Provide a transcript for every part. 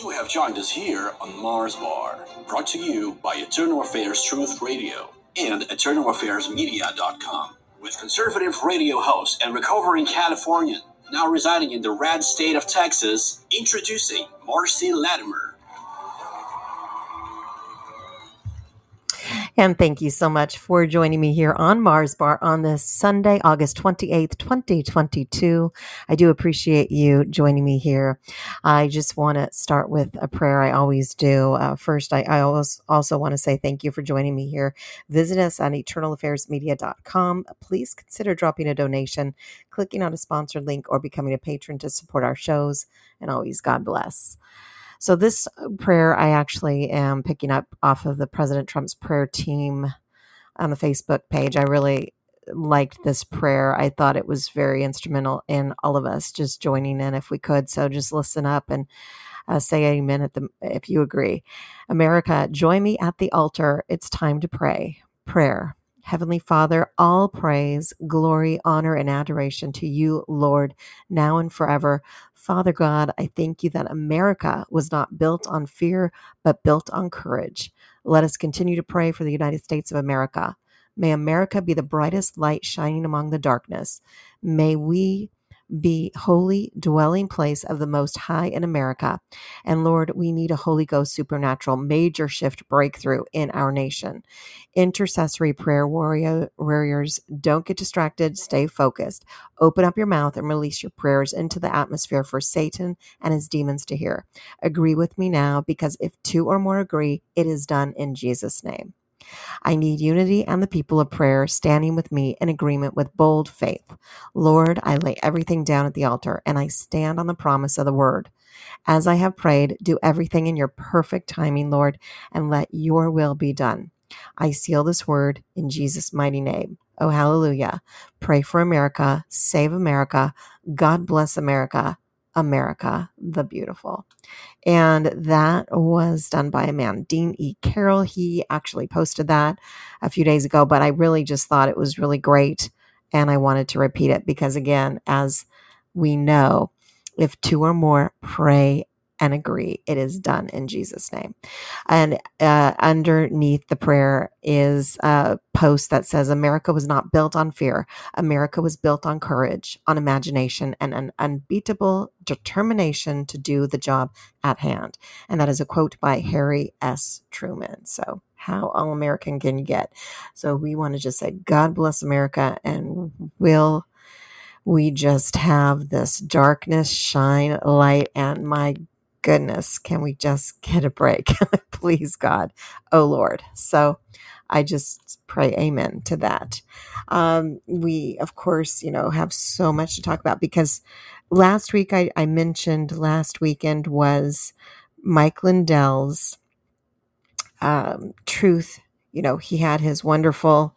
You have joined us here on Mars Bar, brought to you by Eternal Affairs Truth Radio and EternalAffairsMedia.com, with conservative radio host and recovering Californian, now residing in the red state of Texas, introducing Marcy Latimer. And thank you so much for joining me here on Mars Bar on this Sunday, August 28th, 2022. I do appreciate you joining me here. I just want to start with a prayer. I always do. Uh, first, I, I always also want to say thank you for joining me here. Visit us on eternalaffairsmedia.com. Please consider dropping a donation, clicking on a sponsored link, or becoming a patron to support our shows. And always, God bless. So this prayer I actually am picking up off of the President Trump's prayer team on the Facebook page. I really liked this prayer. I thought it was very instrumental in all of us just joining in if we could. So just listen up and uh, say amen at the if you agree. America, join me at the altar. It's time to pray. Prayer. Heavenly Father, all praise, glory, honor, and adoration to you, Lord, now and forever. Father God, I thank you that America was not built on fear, but built on courage. Let us continue to pray for the United States of America. May America be the brightest light shining among the darkness. May we be holy dwelling place of the Most High in America. And Lord, we need a Holy Ghost supernatural major shift breakthrough in our nation. Intercessory prayer warrior, warriors, don't get distracted, stay focused. Open up your mouth and release your prayers into the atmosphere for Satan and his demons to hear. Agree with me now, because if two or more agree, it is done in Jesus' name. I need unity and the people of prayer standing with me in agreement with bold faith. Lord, I lay everything down at the altar and I stand on the promise of the word. As I have prayed, do everything in your perfect timing, Lord, and let your will be done. I seal this word in Jesus' mighty name. Oh, hallelujah. Pray for America. Save America. God bless America. America the Beautiful. And that was done by a man, Dean E. Carroll. He actually posted that a few days ago, but I really just thought it was really great. And I wanted to repeat it because, again, as we know, if two or more pray and agree. It is done in Jesus' name. And uh, underneath the prayer is a post that says, America was not built on fear. America was built on courage, on imagination, and an unbeatable determination to do the job at hand. And that is a quote by Harry S. Truman. So, how all American can get? So, we want to just say, God bless America, and will we just have this darkness shine light and my goodness, can we just get a break? Please, God. Oh, Lord. So I just pray amen to that. Um, we, of course, you know, have so much to talk about because last week I, I mentioned last weekend was Mike Lindell's um, truth. You know, he had his wonderful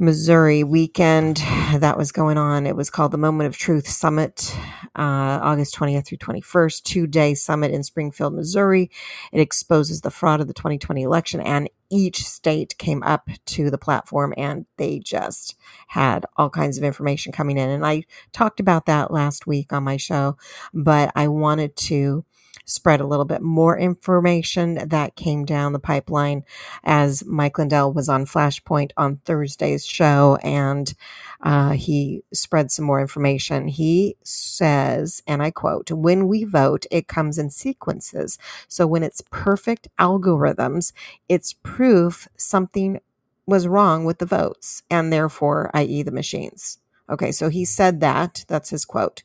Missouri weekend that was going on. It was called the Moment of Truth Summit, uh, August 20th through 21st, two day summit in Springfield, Missouri. It exposes the fraud of the 2020 election, and each state came up to the platform and they just had all kinds of information coming in. And I talked about that last week on my show, but I wanted to spread a little bit more information that came down the pipeline as Mike Lindell was on Flashpoint on Thursday's show and uh, he spread some more information. He says, and I quote, when we vote, it comes in sequences. So when it's perfect algorithms, it's proof something was wrong with the votes and therefore, i.e., the machines. Okay, so he said that. That's his quote.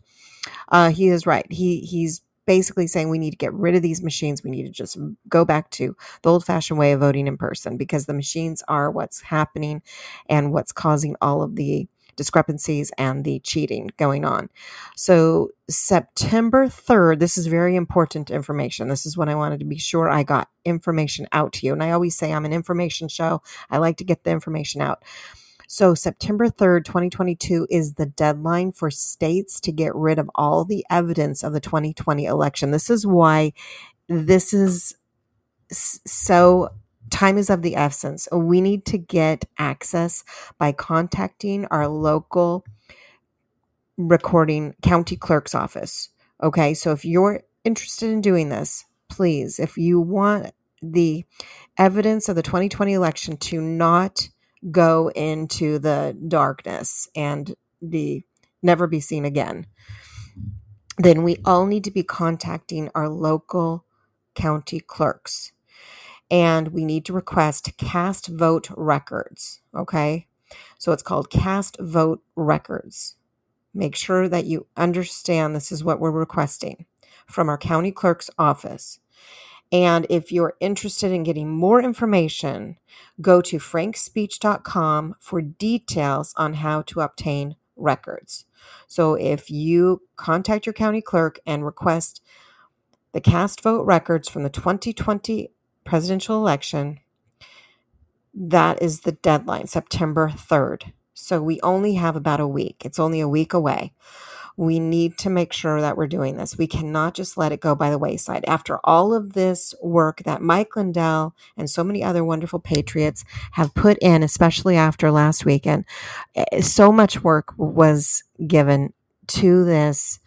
Uh, he is right. He he's basically saying we need to get rid of these machines. We need to just go back to the old fashioned way of voting in person because the machines are what's happening and what's causing all of the discrepancies and the cheating going on. So, September 3rd, this is very important information. This is what I wanted to be sure I got information out to you. And I always say I'm an information show, I like to get the information out. So, September 3rd, 2022 is the deadline for states to get rid of all the evidence of the 2020 election. This is why this is so time is of the essence. We need to get access by contacting our local recording county clerk's office. Okay, so if you're interested in doing this, please, if you want the evidence of the 2020 election to not go into the darkness and be never be seen again, then we all need to be contacting our local county clerks and we need to request cast vote records. Okay. So it's called cast vote records. Make sure that you understand this is what we're requesting from our county clerk's office. And if you're interested in getting more information, go to frankspeech.com for details on how to obtain records. So if you contact your county clerk and request the cast vote records from the 2020 presidential election, that is the deadline, September 3rd. So we only have about a week. It's only a week away. We need to make sure that we're doing this. We cannot just let it go by the wayside. After all of this work that Mike Lindell and so many other wonderful patriots have put in, especially after last weekend, eh, so much work was given to this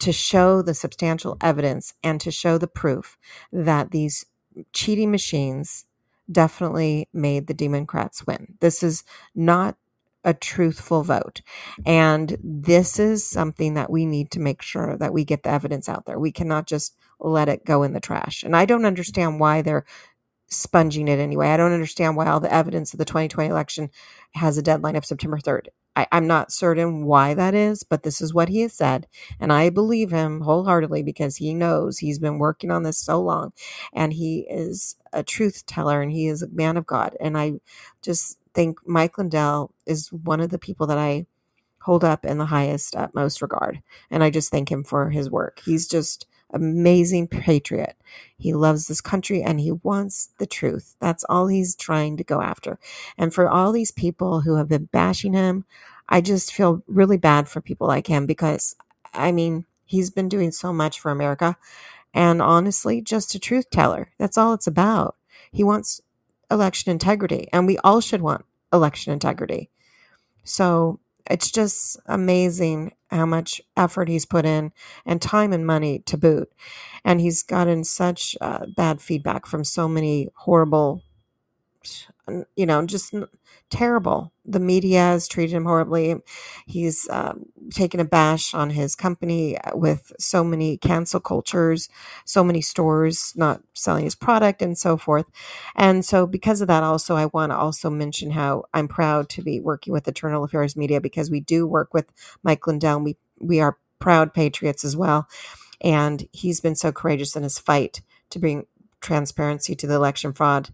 to show the substantial evidence and to show the proof that these cheating machines definitely made the Democrats win. This is not a truthful vote. And this is something that we need to make sure that we get the evidence out there. We cannot just let it go in the trash. And I don't understand why they're sponging it anyway. I don't understand why all the evidence of the 2020 election has a deadline of September 3rd. I, am not certain why that is, but this is what he has said. And I believe him wholeheartedly because he knows he's been working on this so long and he is a truth teller and he is a man of God. And I just think Mike Lindell is one of the people that I hold up in the highest, utmost regard. And I just thank him for his work. He's just amazing patriot. He loves this country and he wants the truth. That's all he's trying to go after. And for all these people who have been bashing him, I just feel really bad for people like him because, I mean, he's been doing so much for America. And honestly, just a truth teller. That's all it's about. He wants election integrity, and we all should want election integrity. So it's just amazing how much effort he's put in and time and money to boot. And he's gotten such uh, bad feedback from so many horrible, you know, just terrible. The media has treated him horribly. He's um, taken a bash on his company with so many cancel cultures, so many stores not selling his product, and so forth. And so, because of that, also, I want to also mention how I'm proud to be working with Eternal Affairs Media because we do work with Mike Lindell. We we are proud patriots as well, and he's been so courageous in his fight to bring transparency to the election fraud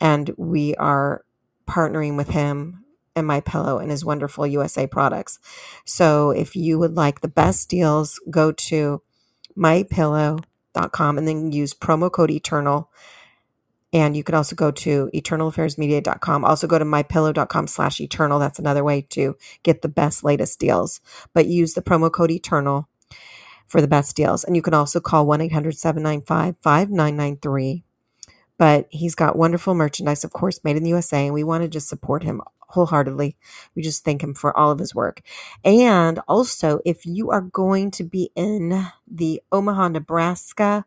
and we are partnering with him and my pillow and his wonderful USA products. So if you would like the best deals, go to mypillow.com and then use promo code eternal. And you can also go to eternalaffairsmedia.com. Also go to mypillow.com slash eternal. That's another way to get the best latest deals. But use the promo code eternal for the best deals. And you can also call 1 800 795 5993 but he's got wonderful merchandise, of course, made in the USA, and we want to just support him wholeheartedly. We just thank him for all of his work. And also, if you are going to be in the Omaha, Nebraska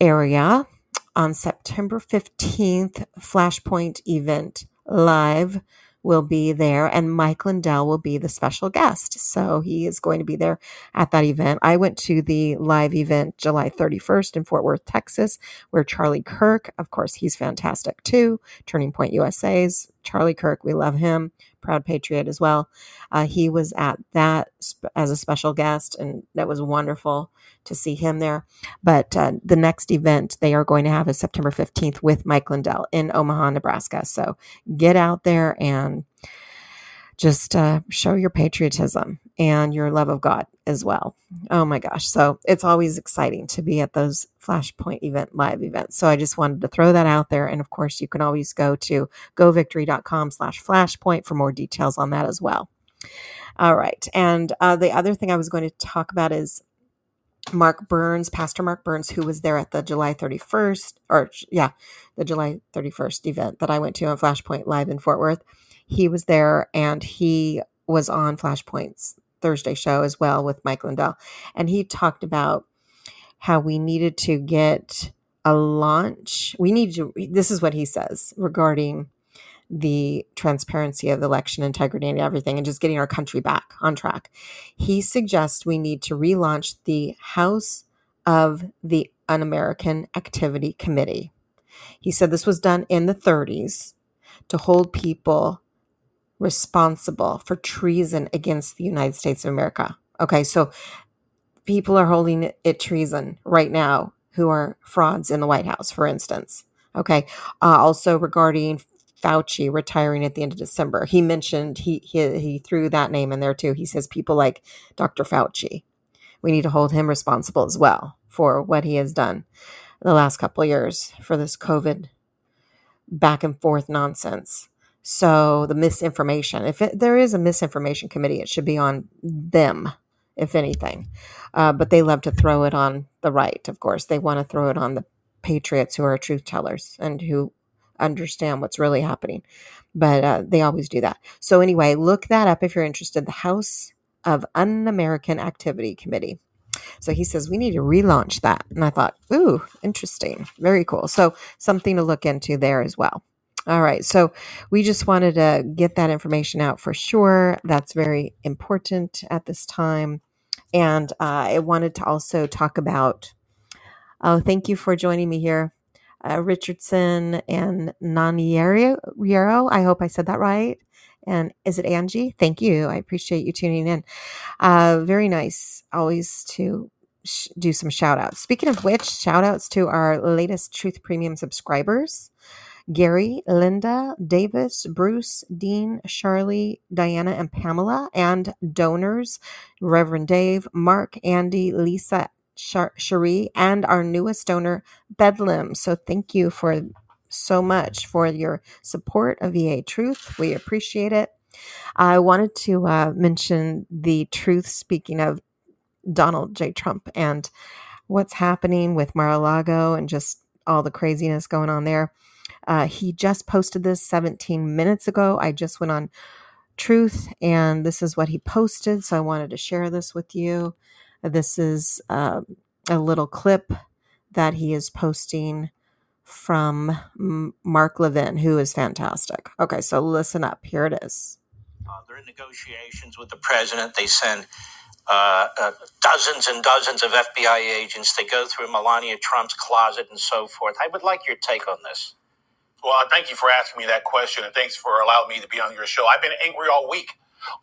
area on September 15th, Flashpoint event live will be there and Mike Lindell will be the special guest. So he is going to be there at that event. I went to the live event July 31st in Fort Worth, Texas, where Charlie Kirk, of course, he's fantastic too. Turning Point USA's Charlie Kirk, we love him proud patriot as well. Uh, he was at that sp- as a special guest, and that was wonderful to see him there. But uh, the next event they are going to have is September 15th with Mike Lindell in Omaha, Nebraska. So get out there and just uh, show your patriotism and your love of God as well. Oh my gosh. So it's always exciting to be at those Flashpoint event live events. So I just wanted to throw that out there. And of course, you can always go to govictory.com slash flashpoint for more details on that as well. All right. And uh, the other thing I was going to talk about is Mark Burns, Pastor Mark Burns, who was there at the July 31st, or yeah, the July 31st event that I went to on Flashpoint Live in Fort Worth. He was there and he was on Flashpoint's Thursday show as well with Mike Lindell. And he talked about how we needed to get a launch. We need to, this is what he says regarding the transparency of the election integrity and everything and just getting our country back on track. He suggests we need to relaunch the House of the Un American Activity Committee. He said this was done in the 30s to hold people responsible for treason against the United States of America. Okay, so people are holding it treason right now who are frauds in the White House, for instance. Okay, uh, also regarding Fauci retiring at the end of December, he mentioned he, he he threw that name in there too. He says people like Dr. Fauci, we need to hold him responsible as well for what he has done the last couple years for this COVID back and forth nonsense. So the misinformation, if it, there is a misinformation committee, it should be on them, if anything. Uh, but they love to throw it on the right, of course. They want to throw it on the patriots who are truth tellers and who understand what's really happening. But uh, they always do that. So anyway, look that up if you're interested. The House of Un American Activity Committee. So he says we need to relaunch that. And I thought, ooh, interesting. Very cool. So something to look into there as well. All right. So we just wanted to get that information out for sure. That's very important at this time. And uh, I wanted to also talk about, oh, thank you for joining me here, uh, Richardson and Naniero. I hope I said that right. And is it Angie? Thank you. I appreciate you tuning in. Uh, very nice always to sh- do some shout outs. Speaking of which, shout outs to our latest Truth Premium subscribers. Gary, Linda, Davis, Bruce, Dean, Charlie, Diana, and Pamela, and donors Reverend Dave, Mark, Andy, Lisa, Cherie, and our newest donor, Bedlam. So thank you for so much for your support of EA Truth. We appreciate it. I wanted to uh, mention the truth, speaking of Donald J. Trump and what's happening with Mar a Lago and just all the craziness going on there. Uh, he just posted this 17 minutes ago. I just went on Truth, and this is what he posted. So I wanted to share this with you. This is uh, a little clip that he is posting from Mark Levin, who is fantastic. Okay, so listen up. Here it is. Uh, they're in negotiations with the president. They send uh, uh, dozens and dozens of FBI agents. They go through Melania Trump's closet and so forth. I would like your take on this. Well, thank you for asking me that question, and thanks for allowing me to be on your show. I've been angry all week.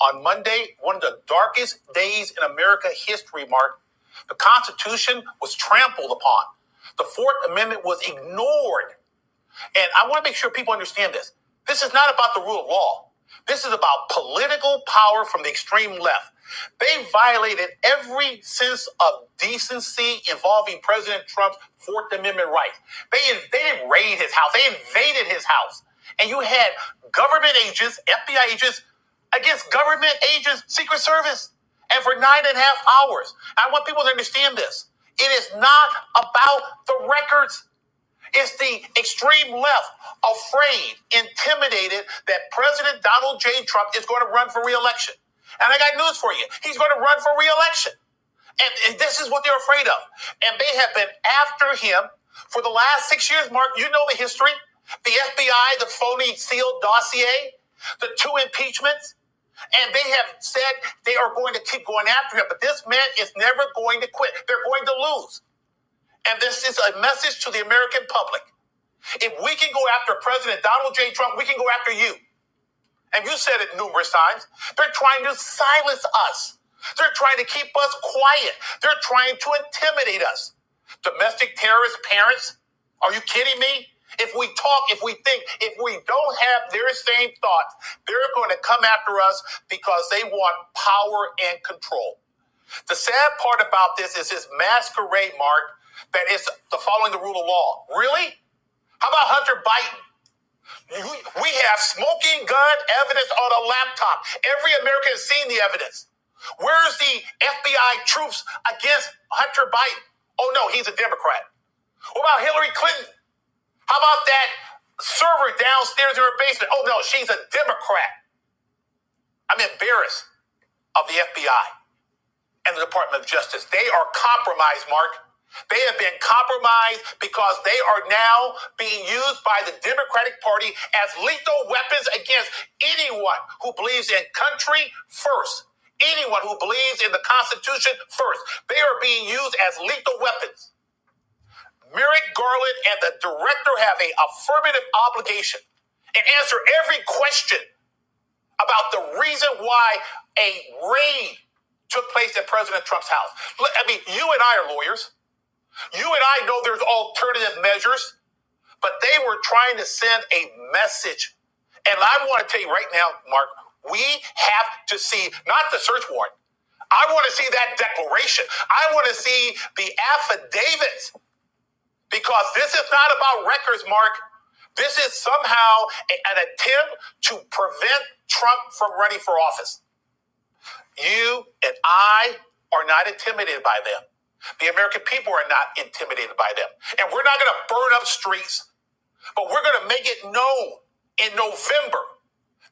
On Monday, one of the darkest days in America history, Mark, the Constitution was trampled upon. The Fourth Amendment was ignored. And I want to make sure people understand this. This is not about the rule of law. This is about political power from the extreme left. They violated every sense of decency involving President Trump's Fourth Amendment rights. They, they didn't raid his house, they invaded his house. And you had government agents, FBI agents, against government agents, Secret Service. And for nine and a half hours. I want people to understand this. It is not about the records. It's the extreme left afraid, intimidated that President Donald J. Trump is going to run for reelection. And I got news for you. He's going to run for reelection. And, and this is what they're afraid of. And they have been after him for the last six years. Mark, you know the history. The FBI, the phony sealed dossier, the two impeachments. And they have said they are going to keep going after him. But this man is never going to quit. They're going to lose. And this is a message to the American public. If we can go after President Donald J. Trump, we can go after you and you said it numerous times, they're trying to silence us. They're trying to keep us quiet. They're trying to intimidate us. Domestic terrorist parents, are you kidding me? If we talk, if we think, if we don't have their same thoughts, they're going to come after us because they want power and control. The sad part about this is this masquerade mark that is the following the rule of law. Really? How about Hunter Biden? We have smoking gun evidence on a laptop. Every American has seen the evidence. Where's the FBI troops against Hunter Biden? Oh no, he's a Democrat. What about Hillary Clinton? How about that server downstairs in her basement? Oh no, she's a Democrat. I'm embarrassed of the FBI and the Department of Justice. They are compromised, Mark. They have been compromised because they are now being used by the Democratic Party as lethal weapons against anyone who believes in country first, anyone who believes in the Constitution first. They are being used as lethal weapons. Merrick Garland and the director have a affirmative obligation and answer every question about the reason why a raid took place at President Trump's house. I mean, you and I are lawyers. You and I know there's alternative measures, but they were trying to send a message. And I want to tell you right now, Mark, we have to see not the search warrant. I want to see that declaration. I want to see the affidavits because this is not about records, Mark. This is somehow an attempt to prevent Trump from running for office. You and I are not intimidated by them. The American people are not intimidated by them. And we're not going to burn up streets, but we're going to make it known in November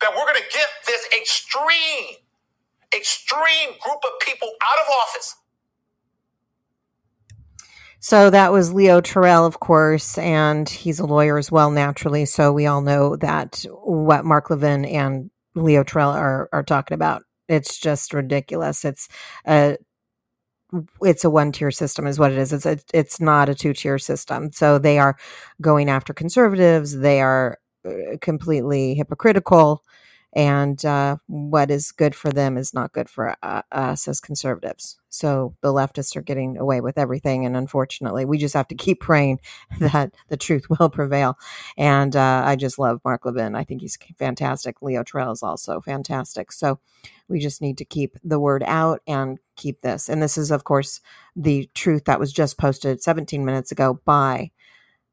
that we're going to get this extreme, extreme group of people out of office. So that was Leo Terrell, of course, and he's a lawyer as well, naturally. So we all know that what Mark Levin and Leo Terrell are, are talking about. It's just ridiculous. It's a it's a one tier system is what it is. It's a, it's not a two tier system. So they are going after conservatives. They are uh, completely hypocritical, and uh, what is good for them is not good for uh, us as conservatives. So the leftists are getting away with everything, and unfortunately, we just have to keep praying that the truth will prevail. And uh, I just love Mark Levin. I think he's fantastic. Leo Terrell is also fantastic. So we just need to keep the word out and keep this. And this is, of course, the truth that was just posted 17 minutes ago by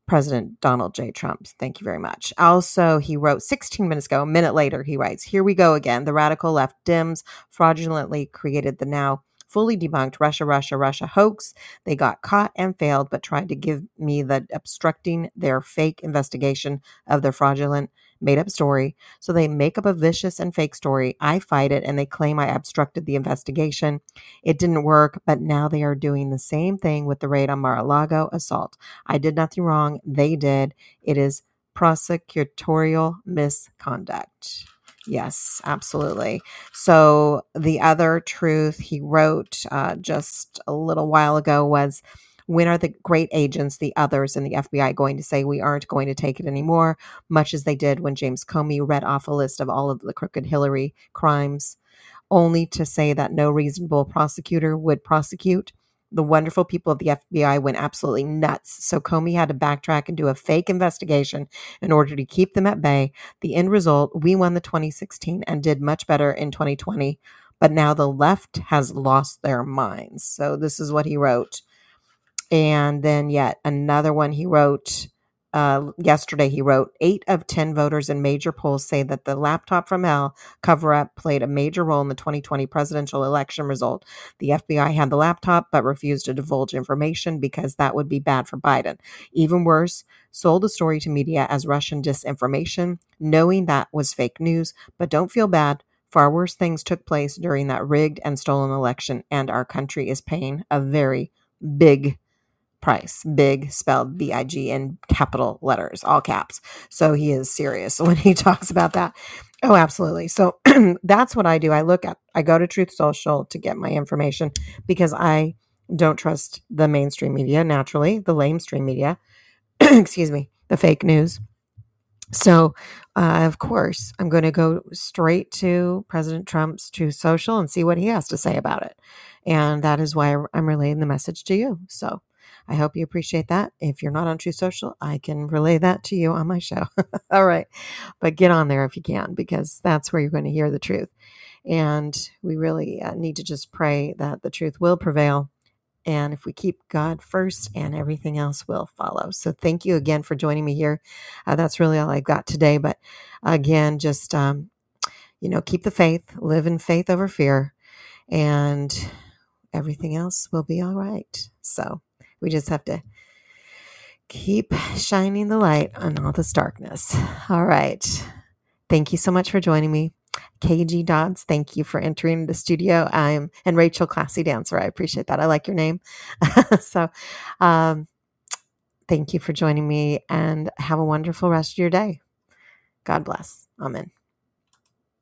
President Donald J. Trump. Thank you very much. Also, he wrote 16 minutes ago, a minute later, he writes, Here we go again. The radical left Dems fraudulently created the now fully debunked Russia, Russia, Russia hoax. They got caught and failed, but tried to give me the obstructing their fake investigation of their fraudulent made up story. So they make up a vicious and fake story. I fight it and they claim I obstructed the investigation. It didn't work, but now they are doing the same thing with the raid on Mar a Lago assault. I did nothing wrong. They did. It is prosecutorial misconduct. Yes, absolutely. So the other truth he wrote uh, just a little while ago was when are the great agents, the others in the FBI, going to say we aren't going to take it anymore, much as they did when James Comey read off a list of all of the crooked Hillary crimes, only to say that no reasonable prosecutor would prosecute? the wonderful people of the FBI went absolutely nuts. So Comey had to backtrack and do a fake investigation in order to keep them at bay. The end result, we won the 2016 and did much better in 2020. But now the left has lost their minds. So this is what he wrote. And then yet another one he wrote uh, yesterday he wrote eight of 10 voters in major polls say that the laptop from hell cover up played a major role in the 2020 presidential election result. The FBI had the laptop but refused to divulge information because that would be bad for Biden. Even worse, sold the story to media as Russian disinformation, knowing that was fake news. But don't feel bad. Far worse things took place during that rigged and stolen election, and our country is paying a very big price big spelled b-i-g in capital letters all caps. So he is serious when he talks about that. Oh absolutely. So that's what i do. I look at i go to truth social to get my information because i don't trust the mainstream media naturally the lamestream media. Excuse me the fake news. So uh, of course i'm going to go straight to president trump's truth social and see what he has to say about it. And that is why i'm relaying the message to you. So I hope you appreciate that. If you're not on Truth Social, I can relay that to you on my show. All right. But get on there if you can, because that's where you're going to hear the truth. And we really uh, need to just pray that the truth will prevail. And if we keep God first, and everything else will follow. So thank you again for joining me here. Uh, that's really all I've got today. But again, just, um, you know, keep the faith, live in faith over fear, and everything else will be all right. So, we just have to keep shining the light on all this darkness. All right. Thank you so much for joining me. KG Dodds, thank you for entering the studio. I'm and Rachel Classy Dancer. I appreciate that. I like your name. so, um, thank you for joining me and have a wonderful rest of your day. God bless. Amen.